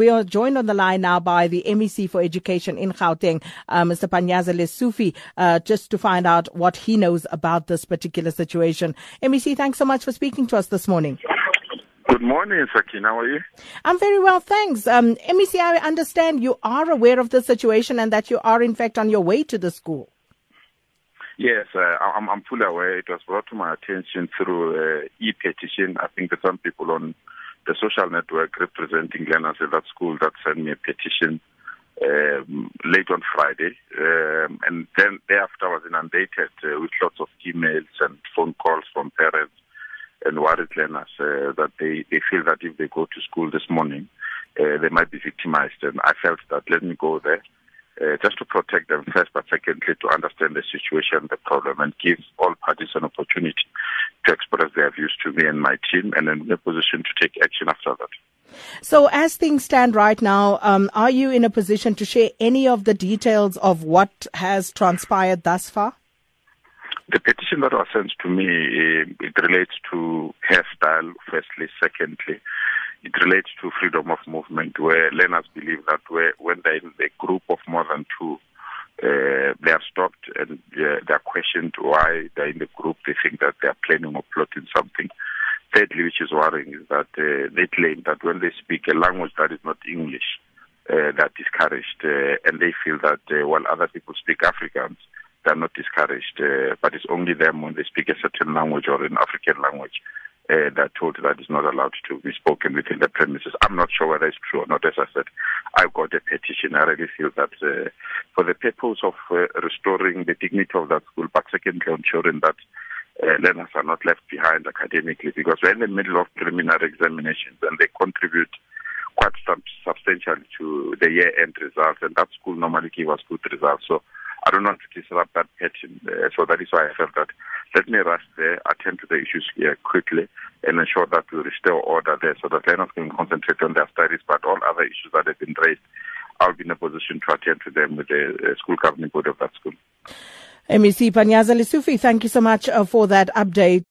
We are joined on the line now by the MEC for Education in Gauteng, uh, Mr. Panyaza Lesufi, uh, just to find out what he knows about this particular situation. MEC, thanks so much for speaking to us this morning. Good morning, Sakin. How are you? I'm very well, thanks. Um, MEC, I understand you are aware of the situation and that you are, in fact, on your way to the school. Yes, uh, I'm, I'm, fully aware. It was brought to my attention through uh, e-petition. I think there's some people on the social network representing learners at that school that sent me a petition um, late on Friday. Um, and then thereafter I was inundated uh, with lots of emails and phone calls from parents and worried learners uh, that they, they feel that if they go to school this morning, uh, they might be victimized. And I felt that let me go there uh, just to protect them first, but secondly to understand the situation, the problem, and give all parties an opportunity express to me and my team, and in a position to take action after that. So, as things stand right now, um, are you in a position to share any of the details of what has transpired thus far? The petition that was sent to me uh, it relates to hairstyle. Firstly, secondly, it relates to freedom of movement, where learners believe that where, when they're in a group of more than two, uh, they are stopped and uh, they are questioned why they're in the group. They think that they are planning or plotting something. Thirdly, which is worrying, is that uh, they claim that when they speak a language that is not English, uh, they are discouraged, uh, and they feel that uh, while other people speak Afrikaans, they are not discouraged, but it's only them when they speak a certain language or an African language uh, that told that is not allowed to be spoken within the premises. I'm not sure whether it's true or not. As I said, I've got a petition. I really feel that uh, for the purpose of uh, restoring the dignity of that school, but secondly, ensuring that uh, learners are not left behind academically, because we're in the middle of preliminary examinations and they contribute quite sub- substantially to the year-end results, and that school normally gives us good results. So I don't want to disrupt that pattern. Uh, so that is why I felt that let me rush there, attend to the issues here quickly, and ensure that we restore order there so that learners can concentrate on their studies. But all other issues that have been raised, I'll be in a position to attend to them with the uh, school governing board of that school. MEC Panyaza Lesufi, thank you so much uh, for that update.